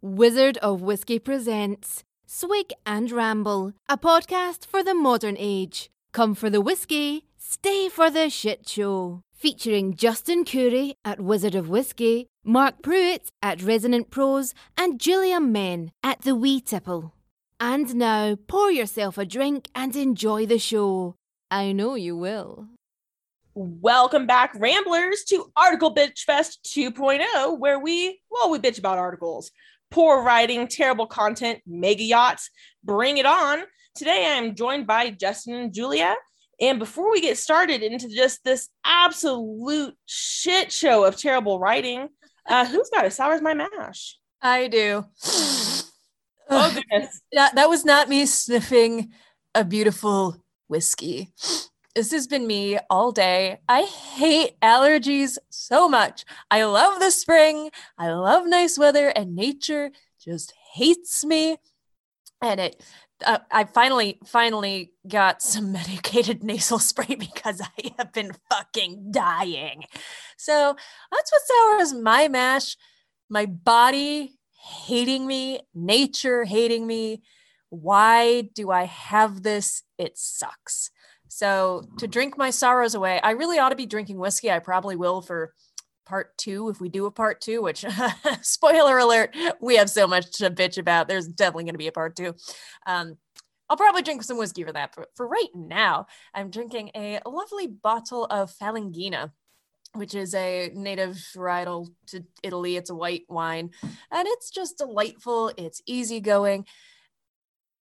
Wizard of Whiskey presents Swig and Ramble, a podcast for the modern age. Come for the whiskey, stay for the shit show. Featuring Justin Curry at Wizard of Whiskey, Mark Pruitt at Resonant Prose, and Julia Men at The Wee Tipple. And now, pour yourself a drink and enjoy the show. I know you will. Welcome back, Ramblers, to Article Bitch Fest 2.0, where we, well, we bitch about articles. Poor writing, terrible content, mega yachts. Bring it on. Today I am joined by Justin and Julia. And before we get started into just this absolute shit show of terrible writing, uh, who's got it? Sours my mash. I do. Oh, goodness. That, that was not me sniffing a beautiful whiskey. This has been me all day. I hate allergies so much. I love the spring. I love nice weather, and nature just hates me. And it, uh, I finally, finally got some medicated nasal spray because I have been fucking dying. So that's what sours my mash. My body hating me, nature hating me. Why do I have this? It sucks. So to drink my sorrows away, I really ought to be drinking whiskey. I probably will for part two if we do a part two, which spoiler alert, we have so much to bitch about. There's definitely going to be a part two. Um, I'll probably drink some whiskey for that. But for right now, I'm drinking a lovely bottle of Falanghina, which is a native varietal to Italy. It's a white wine, and it's just delightful. It's easygoing.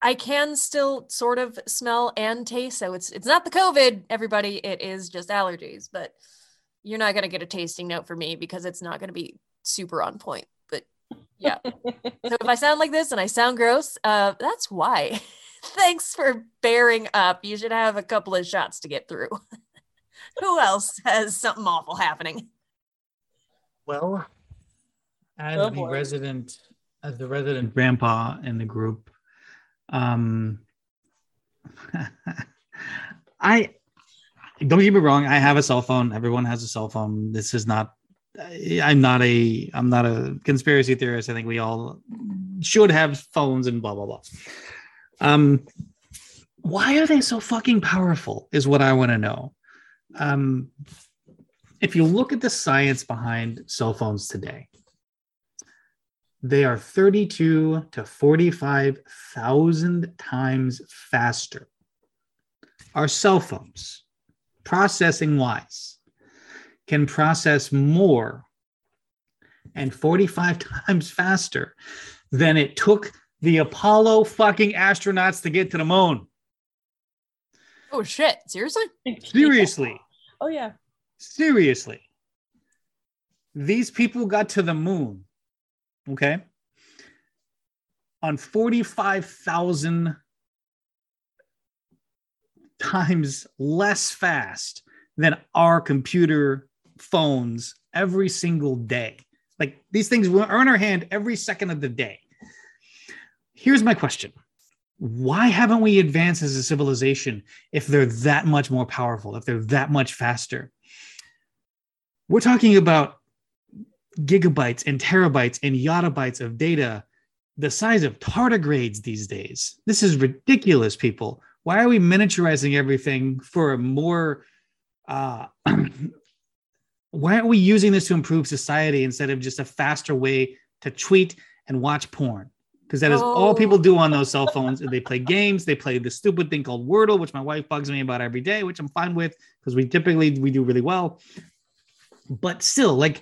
I can still sort of smell and taste. So it's it's not the COVID, everybody. It is just allergies. But you're not gonna get a tasting note for me because it's not gonna be super on point. But yeah. so if I sound like this and I sound gross, uh, that's why. Thanks for bearing up. You should have a couple of shots to get through. Who else has something awful happening? Well, as Oh, the boy. resident, as the resident grandpa in the group, um, I don't get me wrong. I have a cell phone. Everyone has a cell phone. This is not. I'm not a. I'm not a conspiracy theorist. I think we all should have phones and blah blah blah. Um, why are they so fucking powerful? Is what I want to know. Um, if you look at the science behind cell phones today, they are 32 to 45,000 times faster. Our cell phones, processing wise, can process more and 45 times faster than it took the Apollo fucking astronauts to get to the moon. Oh shit! Seriously? Seriously. Oh, yeah. Seriously. These people got to the moon, okay, on 45,000 times less fast than our computer phones every single day. Like these things are in our hand every second of the day. Here's my question why haven't we advanced as a civilization if they're that much more powerful, if they're that much faster? We're talking about gigabytes and terabytes and yottabytes of data the size of tardigrades these days. This is ridiculous, people. Why are we miniaturizing everything for a more uh, why aren't we using this to improve society instead of just a faster way to tweet and watch porn? Because that is all Oh. people do on those cell phones. They play games. They play this stupid thing called Wordle, which my wife bugs me about every day, which I'm fine with because we typically we do really well. But still, like,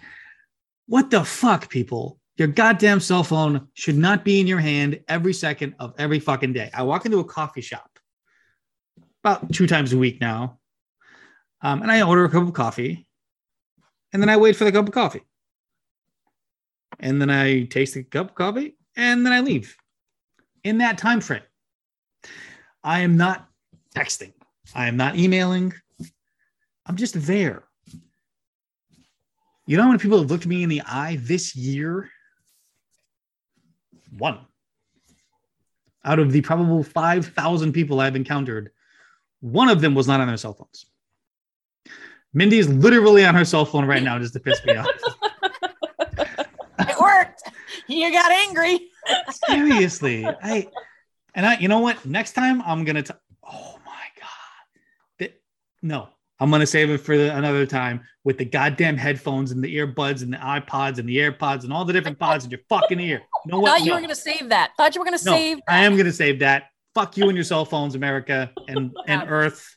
what the fuck, people? Your goddamn cell phone should not be in your hand every second of every fucking day. I walk into a coffee shop about two times a week now, um, and I order a cup of coffee, and then I wait for the cup of coffee, and then I taste the cup of coffee, and then I leave. In that time frame, I am not texting. I am not emailing. I'm just there. You know how many people have looked me in the eye this year? One. Out of the probable 5,000 people I've encountered, one of them was not on their cell phones. Mindy is literally on her cell phone right now just to piss me off. It worked. you got angry. Seriously, I and I. You know what? Next time I'm gonna. T- oh my god! No, I'm gonna save it for the, another time with the goddamn headphones and the earbuds and the iPods and the AirPods and all the different pods in your fucking ear. You know what? Thought you No. were gonna save that. Thought you were gonna No, save. I am gonna save that. Fuck you and your cell phones, America and and Earth.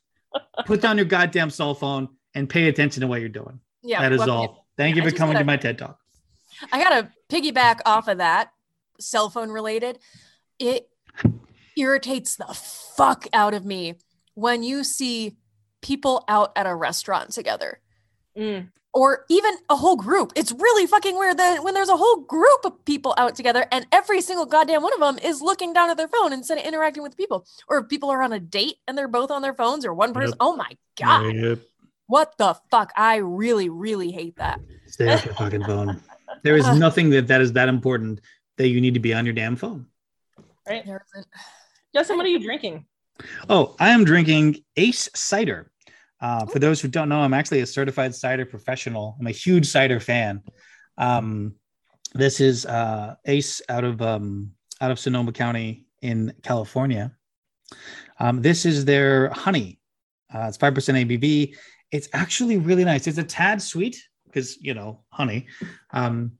Put down your goddamn cell phone and pay attention to what you're doing. Yeah, that is well, all. Thank you for coming gotta- to my TED talk. I gotta piggyback off of that, cell phone related. It irritates the fuck out of me when you see people out at a restaurant together Mm. or even a whole group. It's really fucking weird that when there's a whole group of people out together and every single goddamn one of them is looking down at their phone instead of interacting with people. Or if people are on a date and they're both on their phones or one person. Yep. Oh my God. Yep. What the fuck? I really, really hate that. Stay off your fucking phone. There is nothing that that is that important that you need to be on your damn phone. Right. There isn't- Justin, what are you drinking? Oh, I am drinking Ace Cider. Uh, for those who don't know, I'm actually a certified cider professional. I'm a huge cider fan. Um, this is uh, Ace out of um, out of Sonoma County in California. Um, this is their honey. Uh, it's five percent ABV. It's actually really nice. It's a tad sweet because you know honey, um,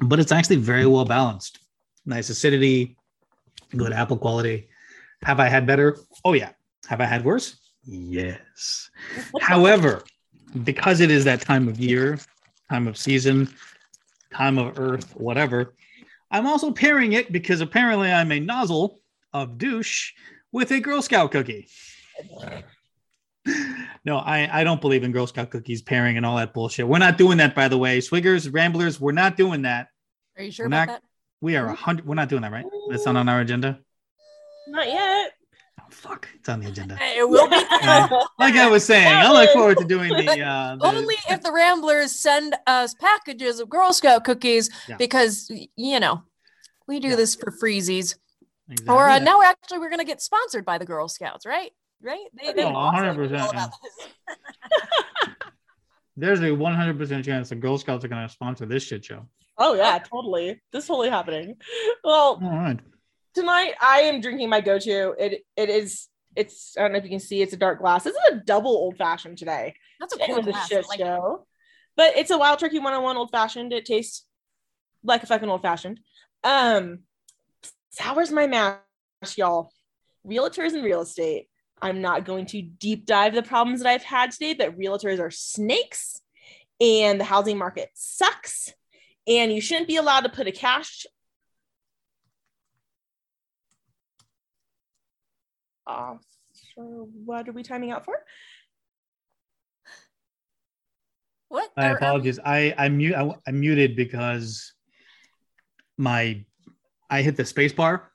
but it's actually very well balanced. Nice acidity, good apple quality. Have I had better? Oh yeah. Have I had worse? Yes. However, because it is that time of year, time of season, time of earth, whatever, I'm also pairing it because apparently I'm a nozzle of douche with a Girl Scout cookie. No, I, I don't believe in Girl Scout cookies pairing and all that bullshit. We're not doing that, by the way. Swiggers, Ramblers, we're not doing that. Are you sure We're about not- that? We are a hundred. We're not doing that, right? That's not on our agenda. Not yet. Oh, fuck, it's on the agenda. It will be. like I was saying, I look forward to doing the, uh, the Only if the Ramblers send us packages of Girl Scout cookies Yeah. because you know we do Yeah. this for freezies. Exactly. Or uh, now we're actually we're gonna get sponsored by the Girl Scouts, right? Right? They, they Oh, 100%, know yeah. about this. There's a 100% chance the Girl Scouts are going to sponsor this shit show. Oh yeah, totally. This is totally happening. Well, All right. tonight I am drinking my go-to. It it is it's I don't know if you can see it's a dark glass. This is a double old fashioned today. That's a It cool was glass. shit Like, show. But it's a wild turkey 101 old fashioned. It tastes like a fucking old fashioned. Um sours my mash, y'all. Realtors and real estate. I'm not going to deep dive the problems that I've had today, but realtors are snakes and the housing market sucks. And you shouldn't be allowed to put a cash off. So what are we timing out for? what? I Are- are um, apologize. I I, mute, I I muted because my I hit the space bar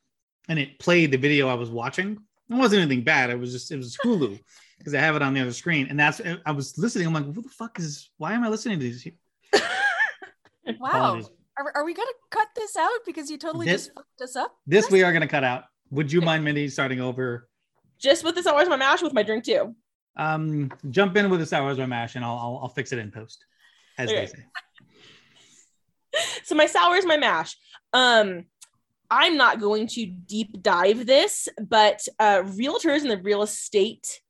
and it played the video I was watching. It wasn't anything bad. It was just it was Hulu because I have it on the other screen. And that's I was listening. I'm like, what the fuck is? Why am I listening to these? Wow. Are, are we gonna cut this out because you totally This- just fucked us up? This we are going to cut out. Would you mind, Mindy, starting over? Just with the sours my mash with my drink too. Um, jump in with the sours or mash, and I'll I'll, I'll fix it in post, as Okay. they say. so my sour is my mash um i'm not going to deep dive this but uh realtors in the real estate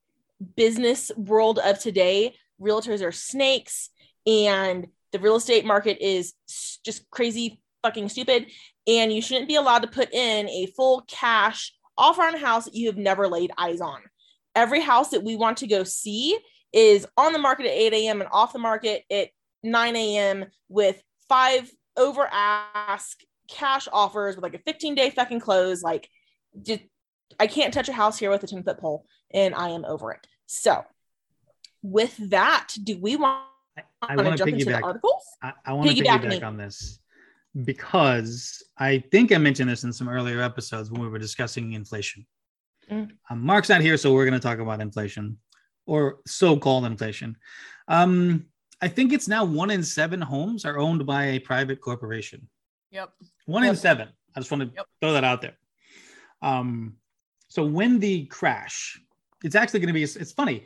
business world of today realtors are snakes and the real estate market is just crazy fucking stupid and you shouldn't be allowed to put in a full cash offer on a house that you have never laid eyes on. Every house that we want to go see is on the market at 8 a.m and off the market at 9 a.m with five over ask cash offers with like a 15 day fucking close. Like, just, I can't touch a house here with a 10 foot pole, and I am over it. So, with that, do we want I, I want to jump into the piggyback. articles? I, I want to Piggyback piggyback on this because I think I mentioned this in some earlier episodes when we were discussing inflation. Mm. Um, Mark's not here, so we're going to talk about inflation or so-called inflation. Um, I think it's now one in seven homes are owned by a private corporation. Yep. One in seven. I just want to Yep. throw that out there. Um, so when the crash, it's actually going to be. It's funny.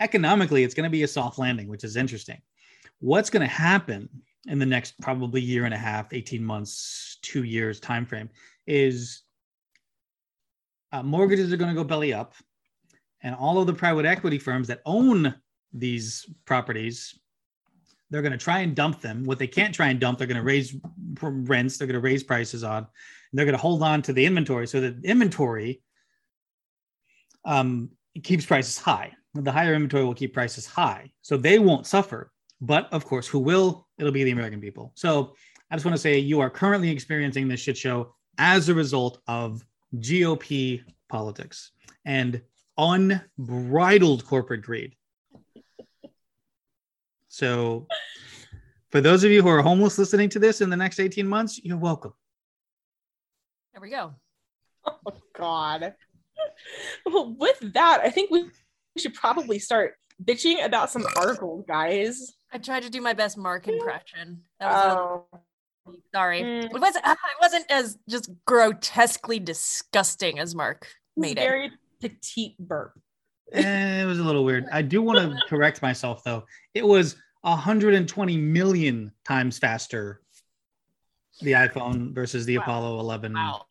Economically, it's going to be a soft landing, which is interesting. What's going to happen in the next probably year and a half, 18 months, two years time frame is uh, mortgages are going to go belly up and all of the private equity firms that own these properties they're going to try and dump them. What they can't try and dump they're going to raise rents they're going to raise prices on they're going to hold on to the inventory so that inventory um, keeps prices high. The higher inventory will keep prices high. So they won't suffer. But of course who will? It'll be the american people. So i just want to say you are currently experiencing this shit show as a result of gop politics and unbridled corporate greed so for those of you who are homeless listening to this in the next 18 months you're welcome There we go. Oh God. Well, with that, I think we should probably start bitching about some articles, guys. I tried to do my best Mark impression. That was Oh, sorry. Mm. It wasn't. It wasn't as just grotesquely disgusting as Mark made it. very petite burp. Eh, it was a little weird. I do want to correct myself though. It was 120 million times faster the iPhone versus the Wow. Apollo 11 Wow,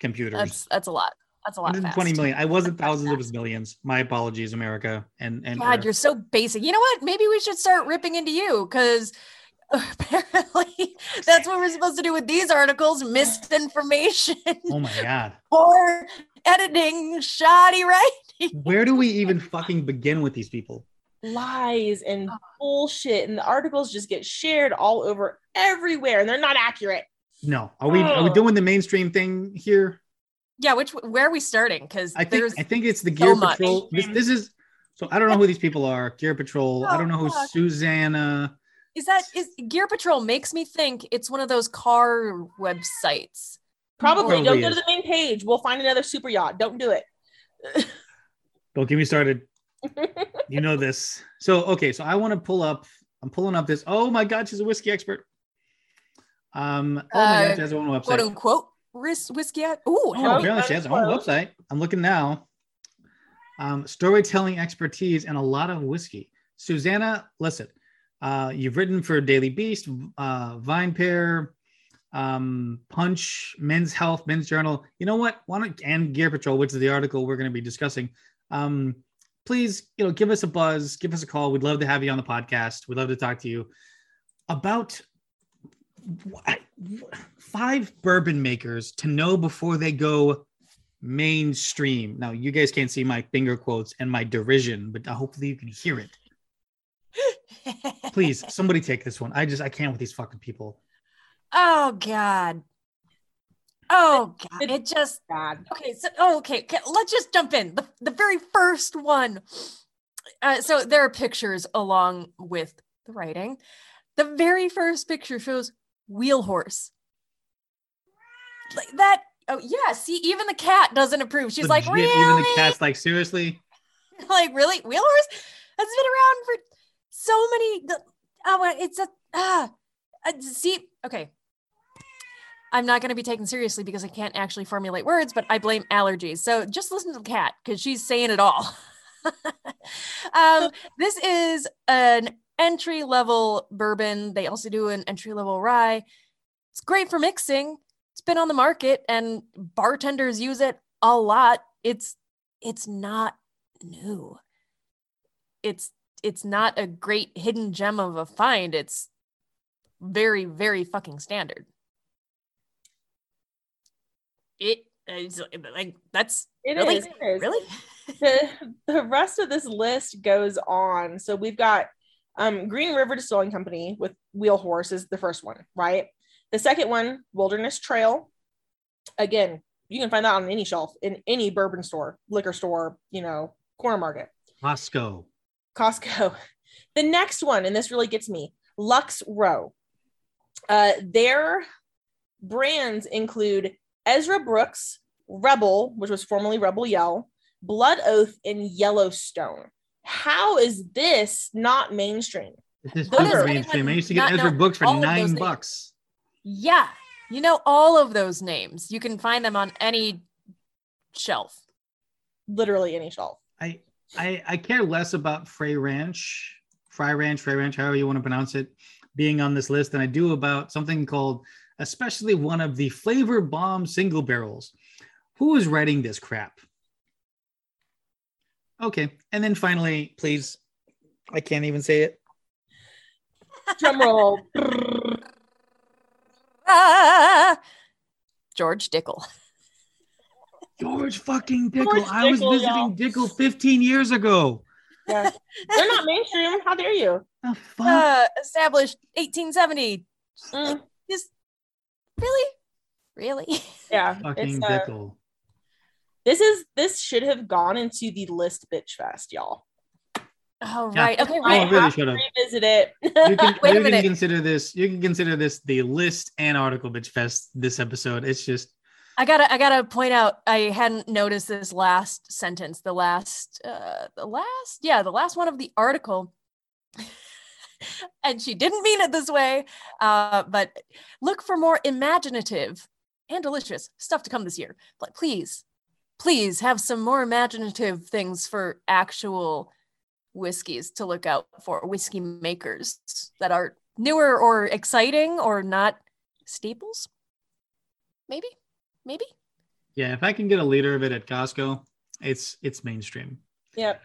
computers. that's that's a lot. That's a lot. 120 fast. million. I wasn't thousands, it was millions. My apologies, America. And and God, Earth. you're so basic. You know what? Maybe we should start ripping into you because apparently that's what we're supposed to do with these articles misinformation oh my god. or editing shoddy writing. Where do we even fucking begin with these people? Lies and Oh. bullshit, and the articles just get shared all over everywhere, and they're not accurate. No. Are we are we Oh. doing the mainstream thing here? Yeah, which where are we starting? Because I think I think it's the Gear much. Patrol. This, this is so I don't know who these people are. Gear Patrol. I don't know who Oh, fuck. Susanna. is that is Gear Patrol makes me think it's one of those car websites. Probably, Probably don't go to the main page. We'll find another super yacht. Don't do it. Don't get me started. You know this. So okay, so I want to pull up. I'm pulling up this. Oh my god, she's a whiskey expert. Um. Oh my Uh, god, she has her own Quote unquote whiskey. Ooh, Oh, apparently she has her own website. I'm looking now. Um, storytelling expertise and a lot of whiskey. Susanna, listen, uh, you've written for Daily Beast, uh, VinePair, um, Punch, Men's Health, Men's Journal. You know what? Why don't and Gear Patrol, which is the article we're going to be discussing. Um, please, you know, give us a buzz, give us a call. We'd love to have you on the podcast. We'd love to talk to you about five bourbon makers to know before they go mainstream. Now, you guys can't see my finger quotes and my derision, but hopefully you can hear it. Please, somebody take this one. I just I can't with these fucking people. oh God. Oh God. It just Bad. okay. So oh, okay. okay, Let's just jump in. The, the very first one. Uh, so there are pictures along with the writing. The very first picture shows wheel horse. Like that. Oh yeah. See, even the cat doesn't approve. She's like, really? even the cat's like, seriously? like really wheel horse has been around for so many the, oh it's a ah uh, see okay i'm not going to be taken seriously because i can't actually formulate words but i blame allergies so just listen to the cat because she's saying it all um this is an entry level bourbon they also do an entry level rye it's great for mixing it's been on the market and bartenders use it a lot it's it's not new. It's it's not a great hidden gem of a find. It's very very fucking standard. It is like that's It really is, it is. really the, the rest of this list goes on. So we've got um, Green River Distilling Company with Wheel Horse is the first one, right? The second one, Wilderness Trail. Again, you can find that on any shelf in any bourbon store, liquor store, you know, corner market, Costco. Costco. The next one, and this really gets me, Lux Row. Uh, their brands include Ezra Brooks, Rebel, which was formerly Rebel Yell, Blood Oath, and Yellowstone. How is this not mainstream? This is super mainstream. I used to get Ezra Brooks for all of nine names. bucks. yeah. You know all of those names. You can find them on any shelf. Literally any shelf. I, I I care less about Frey Ranch, Fry Ranch, Frey Ranch, however you want to pronounce it. being on this list than I do about something called, especially one of the flavor bomb single barrels. Who is writing this crap? Okay. And then finally, please, I can't even say it. Drum roll. Ah! George Dickel. George fucking Dickel. George I was Dickel, visiting y'all. Dickel 15 years ago. Yeah. They're not mainstream. How dare you? The fuck? Uh, established 1870. Mm, Just really, really. yeah. fucking It's, uh, Dickel. this is this should have gone into the list bitch fest, y'all. Oh Yeah. right. Okay. Oh, I really have should to revisit it. You can, Wait a can minute. consider this. You can consider this the list and article bitch fest. This episode. It's just I gotta. I gotta point out. I hadn't noticed this last sentence. The last. Uh, the last. Yeah. The last one of the article. And she didn't mean it this way. Uh, but look for more imaginative and delicious stuff to come this year. But please, please have some more imaginative things for actual whiskeys to look out for. Whiskey makers that are newer or exciting or not staples. Maybe, maybe. yeah. If I can get a liter of it at Costco, it's it's mainstream. yep,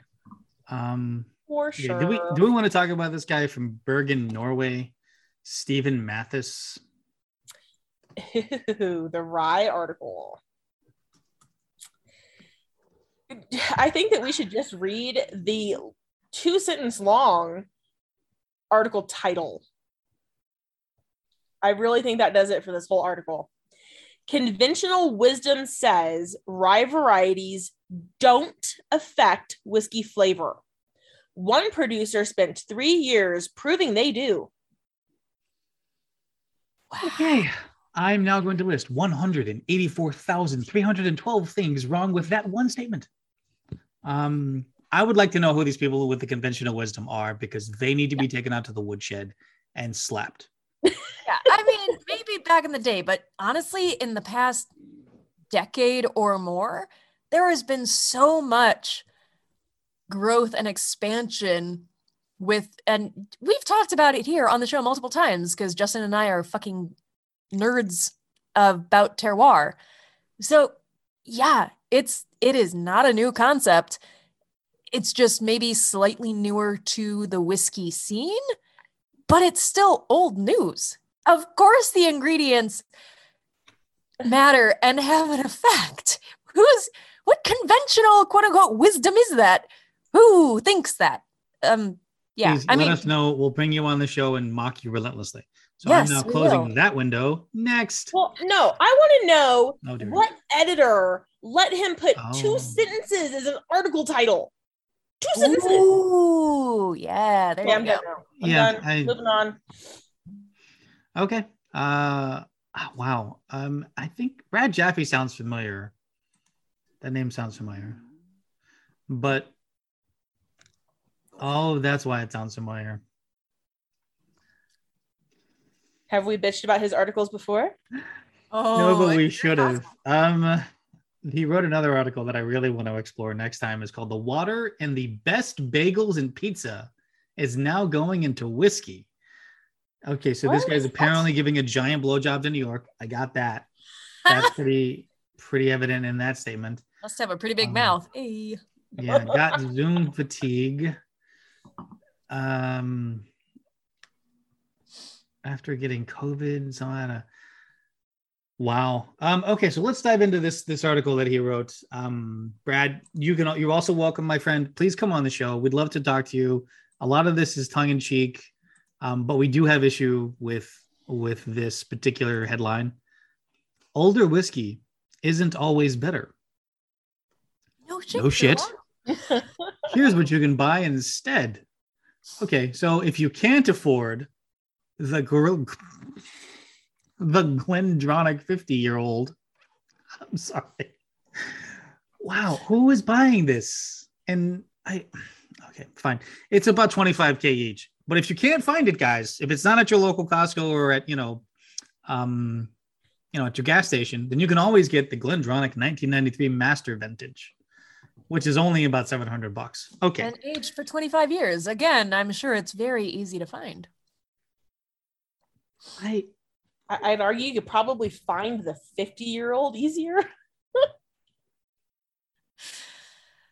Um. For yeah, do we do we want to talk about this guy from Bergen, Norway, Stephen Mathis? the rye article. I think that we should just read the two sentence long article title. I really think that does it for this whole article. Conventional wisdom says rye varieties don't affect whiskey flavor. One producer spent three years proving they do. Okay. I'm now going to list 184,312 things wrong with that one statement. Um, I would like to know who these people with the conventional wisdom are because they need to be taken out to the woodshed and slapped. Yeah, I mean, maybe back in the day, but honestly, in the past decade or more, there has been so much growth and expansion with, and we've talked about it here on the show multiple times because Justin and I are fucking nerds about terroir. So, yeah, it's it is not a new concept. It's just maybe slightly newer to the whiskey scene, but it's still old news. Of course, the ingredients matter and have an effect. Who's what conventional quote unquote wisdom is that? Who thinks that? Um, yeah, Please I let mean, us know. We'll bring you on the show and mock you relentlessly. So Yes, I'm now closing that window. Next. Well, no, I want to know Oh, what editor let him put Oh. two sentences as an article title? Two sentences. ooh, yeah, there Okay, you I'm go. done. I'm Yeah, done. I- Moving on. Okay. Uh ah, wow. Um I think Brad Japhe sounds familiar. That name sounds familiar. But oh, that's why it sounds familiar. Have we bitched about his articles before? Oh, no, but we should have. Um he wrote another article that I really want to explore next time. It's called The Water and the Best Bagels and Pizza is now going into whiskey. Okay, so this guy's apparently giving a giant blowjob to New York. I got that. That's pretty pretty evident in that statement. Must have a pretty big Um, mouth. Hey. Yeah, got Zoom fatigue. Um, after getting COVID, so I had a wow. Um, okay, so let's dive into this this article that he wrote. Um, Brad, you can you're also welcome, my friend. Please come on the show. We'd love to talk to you. A lot of this is tongue in cheek, um, but we do have issue with with this particular headline. Older whiskey isn't always better. No shit. No shit. Here's what you can buy instead. Okay, so if you can't afford the the GlenDronach 50 year old, I'm sorry. Wow, who is buying this? And I, okay, fine. It's about 25K each. But if you can't find it, guys, if it's not at your local Costco or at, you know, um, you know, at your gas station, then you can always get the GlenDronach 1993 Master Vintage, which is only about 700 bucks. Okay. And aged for 25 years. Again, I'm sure it's very easy to find. I I- I'd argue you could probably find the 50 year old easier.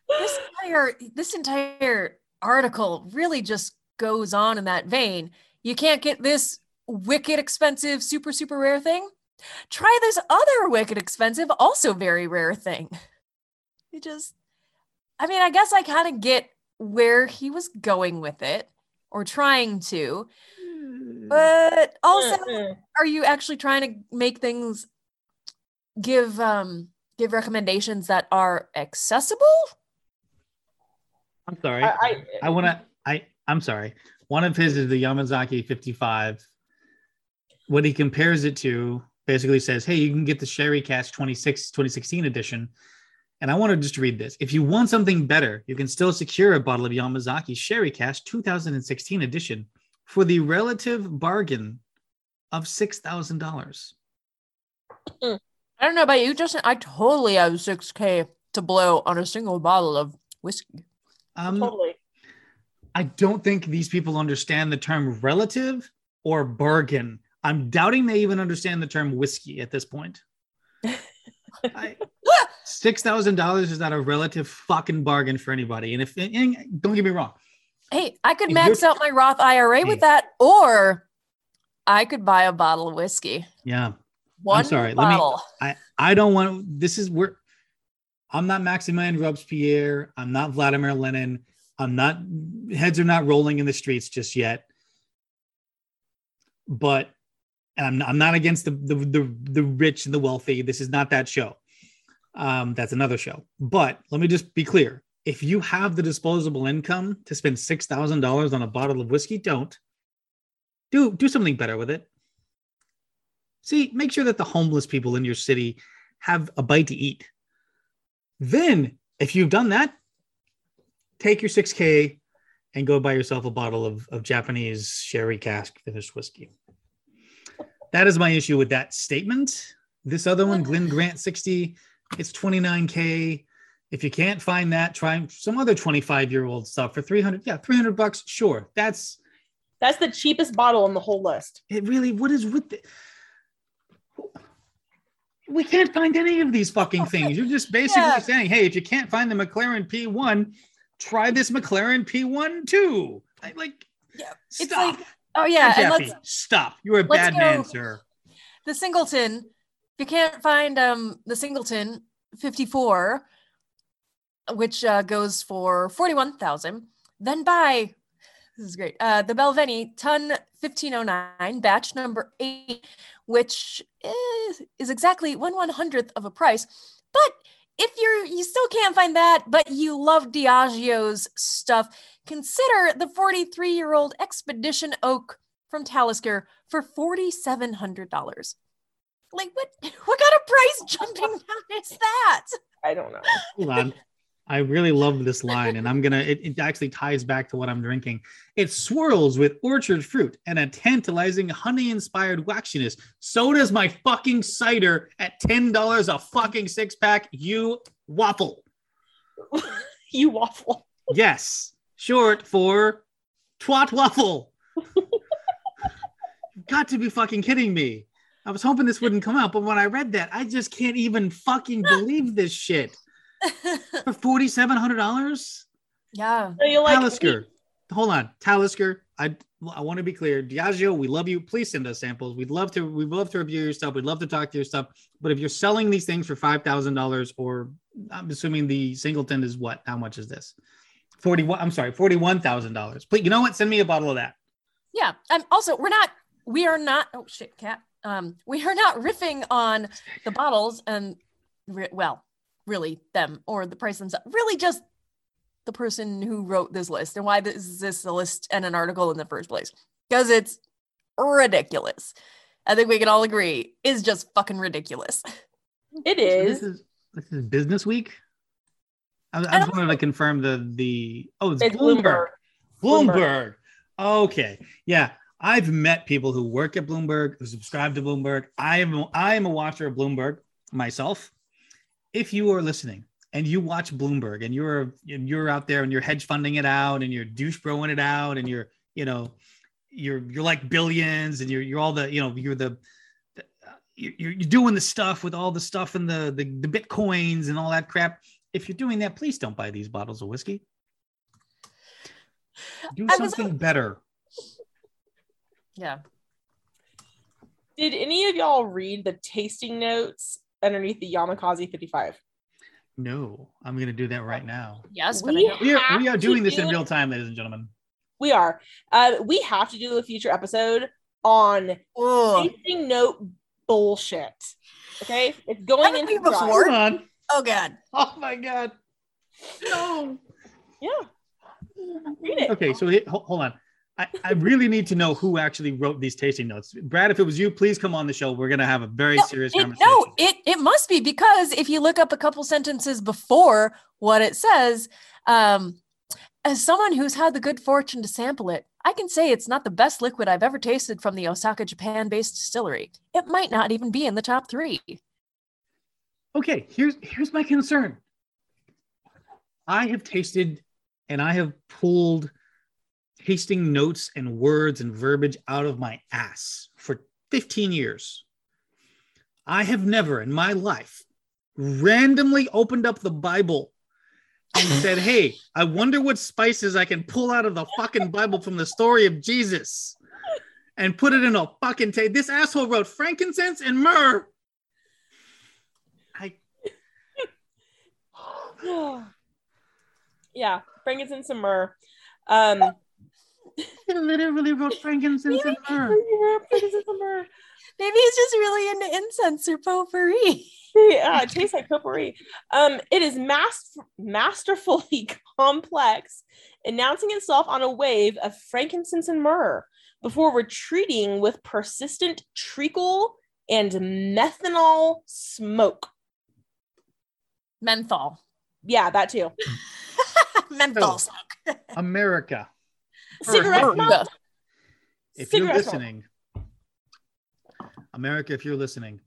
this entire this entire article really just goes on in that vein. You can't get this wicked expensive, super super rare thing. Try this other wicked expensive, also very rare thing. It just, I mean, I guess I kind of get where he was going with it, or trying to, but also, are you actually trying to make things give um give recommendations that are accessible? I'm sorry. I, I, I, want to. I I'm sorry. One of his is the Yamazaki 55. What he compares it to basically says, "Hey, you can get the Sherry Cask 26 2016 edition." And I want to just read this. If you want something better, you can still secure a bottle of Yamazaki Sherry Cask 2016 edition for the relative bargain of six thousand dollars. I don't know about you, Justin. I totally have 6K to blow on a single bottle of whiskey. Um, totally. I don't think these people understand the term relative or bargain. I'm doubting they even understand the term whiskey at this point. I, Six thousand dollars is not a relative fucking bargain for anybody. And if and don't get me wrong, Hey, I could max out my Roth IRA Hey. with that, or I could buy a bottle of whiskey. yeah, One sorry, let me- I I don't want. This is where I'm not Maximilian Robespierre. I'm not Vladimir Lenin. I'm not. Heads are not rolling in the streets just yet. But and I'm I'm not against the the the, the rich and the wealthy. This is not that show. Um, that's another show. But let me just be clear: if you have the disposable income to spend six thousand dollars on a bottle of whiskey, don't do do something better with it. See, make sure that the homeless people in your city have a bite to eat. Then, if you've done that, take your 6K and go buy yourself a bottle of, of Japanese sherry cask finished whiskey. That is my issue with that statement. This other one, Glen Grant 60, it's 29K. If you can't find that, try some other 25 year old stuff for 300. Yeah, 300 bucks. Sure. That's That's the cheapest bottle on the whole list. it really what is with the we can't find any of these fucking oh, things you're just basically Yeah. saying hey if you can't find the mclaren p1 try this mclaren p1 too I, like Yeah, it's stop like- Oh yeah, Jeffy, let's stop you're a bad man sir the singleton. If you can't find um the singleton 54, which uh, goes for 41,000, then buy this is great. Uh, the Balvenie Tun 1509 batch number eight, which is, is exactly one one hundredth of a price. But if you're you still can't find that, but you love Diageo's stuff, consider the 43 year old Expedition Oak from Talisker for $4,700. Like what? What kind of price jumping down is that? I don't know. hold on i really love this line and i'm gonna it, it actually ties back to what i'm drinking it swirls with orchard fruit and a tantalizing honey inspired waxiness so does my fucking cider at $10 a fucking six pack you waffle you waffle. Yes, short for twat waffle. You've got to be fucking kidding me. I was hoping this wouldn't come out, but when I read that, I just can't even fucking believe this shit. For $4,700? yeah. So you like Talisker. Hold on. Talisker. I I want to be clear. Diageo, we love you. Please send us samples. We'd love to, we'd love to review your stuff. We'd love to talk to your stuff. But if you're selling these things for five thousand dollars, or I'm assuming the singleton is what? How much is this? 41. I'm sorry, forty-one thousand dollars. Please, you know what? Send me a bottle of that. Yeah. And also, we're not, we are not, oh shit, cat. Um, we are not riffing on the bottles and, re- well, really them or the price themselves. Really just the person who wrote this list and why this is this a list and an article in the first place. Because it's ridiculous. I think we can all agree is just fucking ridiculous. It is. So. This is this is business week. I, I And just wanted to confirm the the oh it's, It's Bloomberg. Bloomberg. Bloomberg. Okay. Yeah. I've met people who work at Bloomberg, who subscribe to Bloomberg. I am I am a watcher of Bloomberg myself. If you are listening and you watch Bloomberg and you're and you're out there and you're hedge funding it out and you're douche broing it out and you're, you know, you're you're like billions and you're you're all the you know you're the you're, you're doing the stuff with all the stuff and the, the the bitcoins and all that crap if you're doing that please don't buy these bottles of whiskey do something better Yeah. Did any of y'all read the tasting notes underneath the Yamakaze 55? no i'm gonna do that right now Yes, We don't. we are, we are doing this in real time ladies and gentlemen We are. Uh, we have to do a future episode on Oh, tasting note bullshit. Okay, it's going Haven't into we before? hold on oh God. oh my god no Yeah. Read it. okay so he- hold on I, I really need to know who actually wrote these tasting notes brad if it was you please come on the show we're gonna have a very No, serious It, conversation no, it it must be because if you look up a couple sentences before what it says, um, as someone who's had the good fortune to sample it, I can say it's not the best liquid I've ever tasted from the Osaka, Japan-based distillery. It might not even be in the top three. okay here's here's my concern i have tasted and i have pulled tasting notes and words and verbiage out of my ass for 15 years. I have never in my life randomly opened up the bible and said hey i wonder what spices i can pull out of the fucking bible from the story of jesus and put it in a fucking tape this asshole wrote frankincense and myrrh. I yeah, frankincense and myrrh. Um, He literally wrote frankincense and myrrh. frankincense and myrrh. Maybe he's just really into incense or potpourri. Yeah, it tastes like potpourri. Um, it is mas- masterfully complex, announcing itself on a wave of frankincense and myrrh before retreating with persistent treacle and methanol smoke. Menthol. Yeah, that too. Menthol Oh. smoke. America. Cigarette America. smoke. If you're Cigarette smoke. listening, America, if you're listening,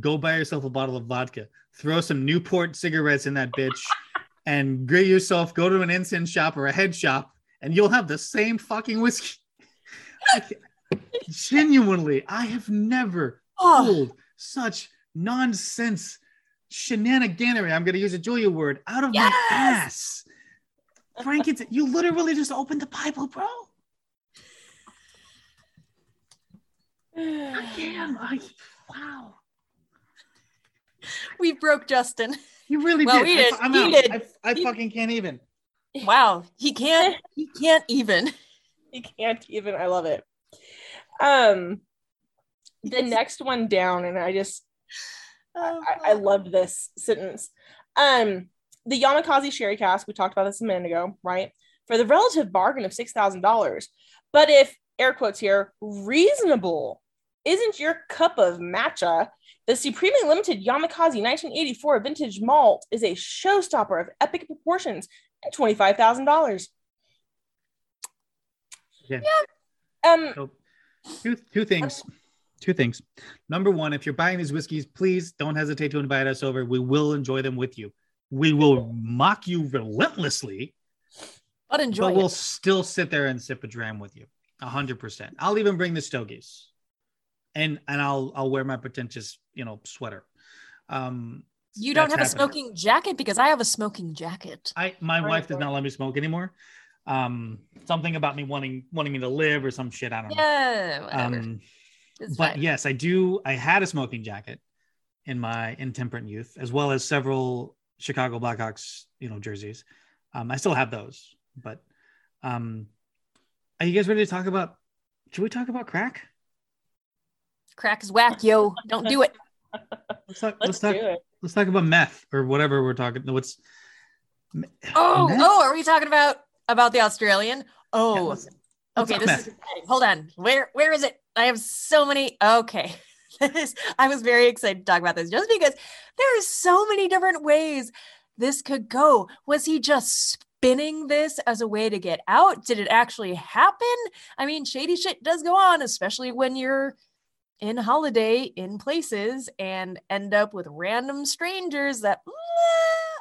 go buy yourself a bottle of vodka, throw some Newport cigarettes in that bitch, and get yourself, go to an incense shop or a head shop, and you'll have the same fucking whiskey. I Genuinely, I have never Oh, pulled such nonsense shenaniganery. I'm going to use a Julia word out of Yes! my ass. Frankincense, you literally just opened the Bible, bro. Damn, I wow. we broke Justin. You really Well, did. we I- did. I'm He out. did. I, I He- fucking can't even. Wow, he can't. He can't even. He can't even i love it um the next one down and i just Oh, I, I loved this sentence um the yamakaze sherry cask we talked about this a minute ago right for the relative bargain of $6000 but if air quotes here reasonable isn't your cup of matcha the supremely limited yamakaze 1984 vintage malt is a showstopper of epic proportions and $25000 Yeah. um So, two two things. Two things. Number one, if you're buying these whiskeys, please don't hesitate to invite us over. We will enjoy them with you. We will mock you relentlessly, but enjoy but we'll still sit there and sip a dram with you. A hundred percent. I'll even bring the stogies. And and I'll I'll wear my pretentious, you know, sweater. Um You don't have a smoking jacket because I have a smoking jacket. I my Right, wife does not let me smoke anymore. Um something about me wanting wanting me to live or some shit. I don't know. Yeah, whatever. Um it's but fine. yes, I do. I had a smoking jacket in my intemperate youth, as well as several Chicago Blackhawks, you know, jerseys. Um, I still have those. But um, are you guys ready to talk about? Should we talk about crack? Crack is whack, yo. Don't do it. Let's talk. let's Let's, talk. do it Let's talk about meth or whatever we're talking. What's Oh, Meth? oh, are we talking about about the Australian? Yeah, Oh, let's- let's okay. talk This is exciting. Hold on. Where where is it? I have so many. Okay. This- I was very excited to talk about this just because there are so many different ways this could go. Was he just spinning this as a way to get out? Did it actually happen? I mean, shady shit does go on, especially when you're in holiday in places and end up with random strangers that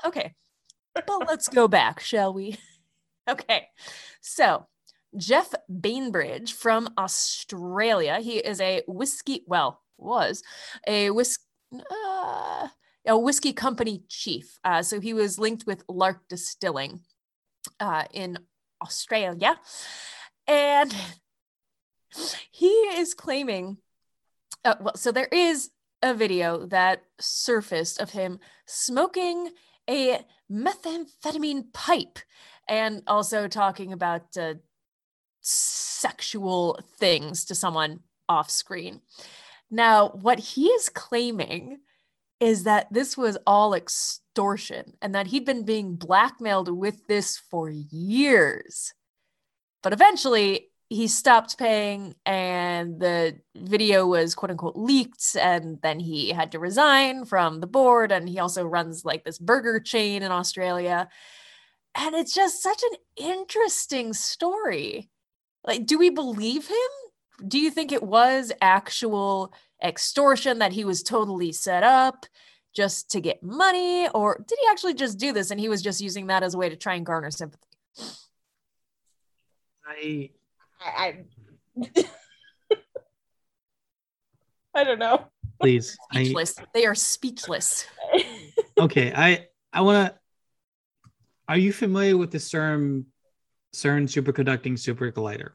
okay but let's go back shall we okay so Jeff Bainbridge from Australia. He is a whiskey, well, was a whiskey. Uh, a whiskey company chief. Uh, so he was linked with Lark Distilling uh, in Australia. And he is claiming, uh, well, so there is a video that surfaced of him smoking a methamphetamine pipe and also talking about uh, sexual things to someone off screen. Now, what he is claiming is that this was all extortion and that he'd been being blackmailed with this for years. But eventually, he stopped paying and the video was quote unquote leaked and then he had to resign from the board and he also runs like this burger chain in Australia. And it's just such an interesting story. Like do we believe him do you think it was actual extortion that he was totally set up just to get money or did he actually just do this and he was just using that as a way to try and garner sympathy I I I, I don't know. please. I, speechless they are speechless okay. I I want to. Are you familiar with the CERN CERN superconducting super collider?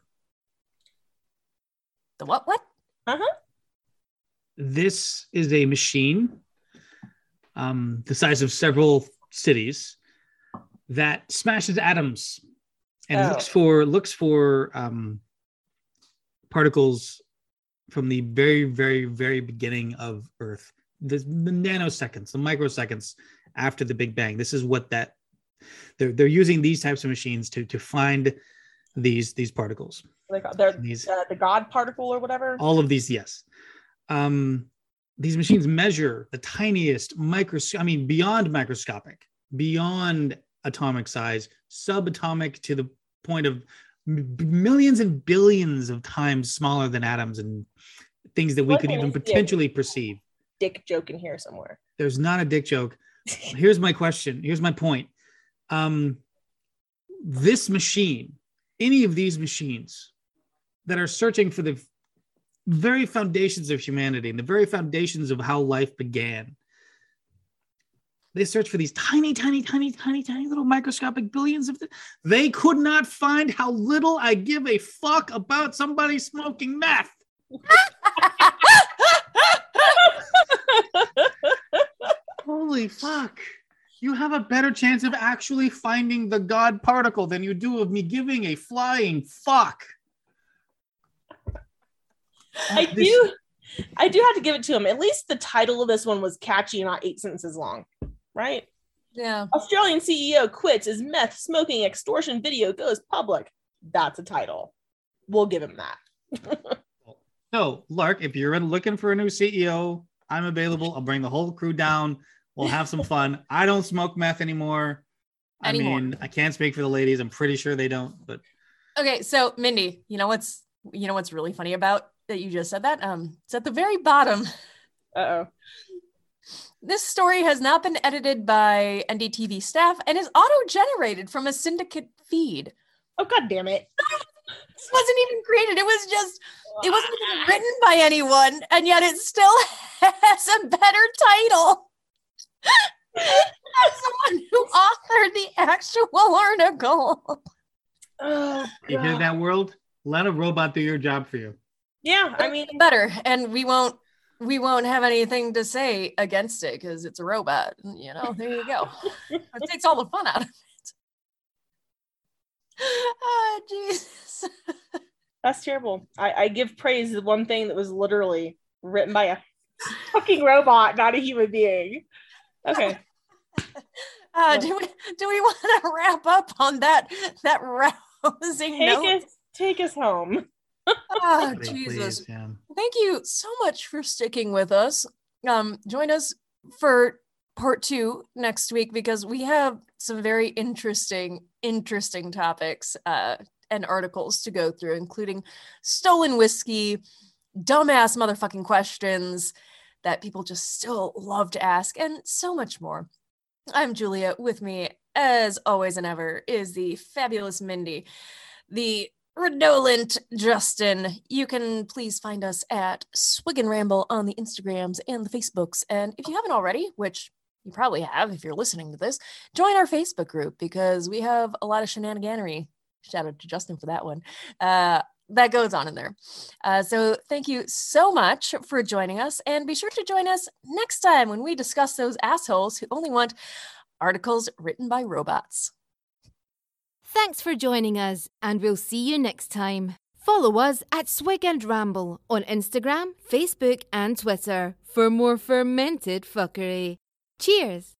The what what Uh huh. This is a machine, um, the size of several cities, that smashes atoms and Oh. looks for looks for um, particles from the very very very beginning of Earth, the, the nanoseconds, the microseconds after the Big Bang. This is what that they're they're using these types of machines to to find these these particles. They're These uh, the God particle or whatever. all of these yes um these machines measure the tiniest micros i mean beyond microscopic beyond atomic size subatomic to the point of millions and billions of times smaller than atoms and things that we What could even potentially perceive Dick joke in here somewhere. there's not a dick joke here's my question here's my point um this machine any of these machines that are searching for the very foundations of humanity and the very foundations of how life began they search for these tiny tiny tiny tiny tiny little microscopic billions of th- they could not find how little i give a fuck about somebody smoking meth Holy fuck. You have a better chance of actually finding the God particle than you do of me giving a flying fuck. I uh, This- do I do have to give it to him. At least the title of this one was catchy not eight sentences long, right? yeah Australian CEO quits as meth smoking extortion video goes public. That's a title. We'll give him that. No, Lark, if you're looking for a new CEO, I'm available. I'll bring the whole crew down. We'll have some fun. I don't smoke meth anymore. I mean, I can't speak for the ladies. I'm pretty sure they don't, but Okay, so Mindy, you know what's you know what's really funny about that you just said that? Um, it's at the very bottom. Uh-oh. This story has not been edited by NDTV staff and is auto-generated from a syndicate feed. Oh god damn it. This wasn't even created. It was just it wasn't even written by anyone, and yet it still has a better title. As one who authored the actual article. Oh, you hear God. that world? Let a robot do your job for you. Yeah, I mean better and we won't we won't have anything to say against it because it's a robot you know there you go it takes all the fun out of it ah, oh jesus that's terrible. I, I give praise to one thing that was literally written by a fucking robot, not a human being. Okay. uh, do we do we want to wrap up on that that rousing Take note us take us home. oh Please, jesus please, yeah. thank you so much for sticking with us. Um, join us for part two next week because we have some very interesting, interesting topics uh, and articles to go through, including stolen whiskey, dumbass motherfucking questions that people just still love to ask, and so much more. I'm Julia. With me, as always and ever, is the fabulous Mindy, the redolent Justin. You can please find us at Swig and Ramble on the Instagrams and the Facebooks. And if you haven't already, which you probably have if you're listening to this, join our Facebook group because we have a lot of shenaniganery. Shout out to Justin for that one. Uh, that goes on in there. Uh, so thank you so much for joining us. And be sure to join us next time when we discuss those assholes who only want articles written by robots. Thanks for joining us, and we'll see you next time. Follow us at Swig and Ramble on Instagram, Facebook, and Twitter for more fermented fuckery. Cheers!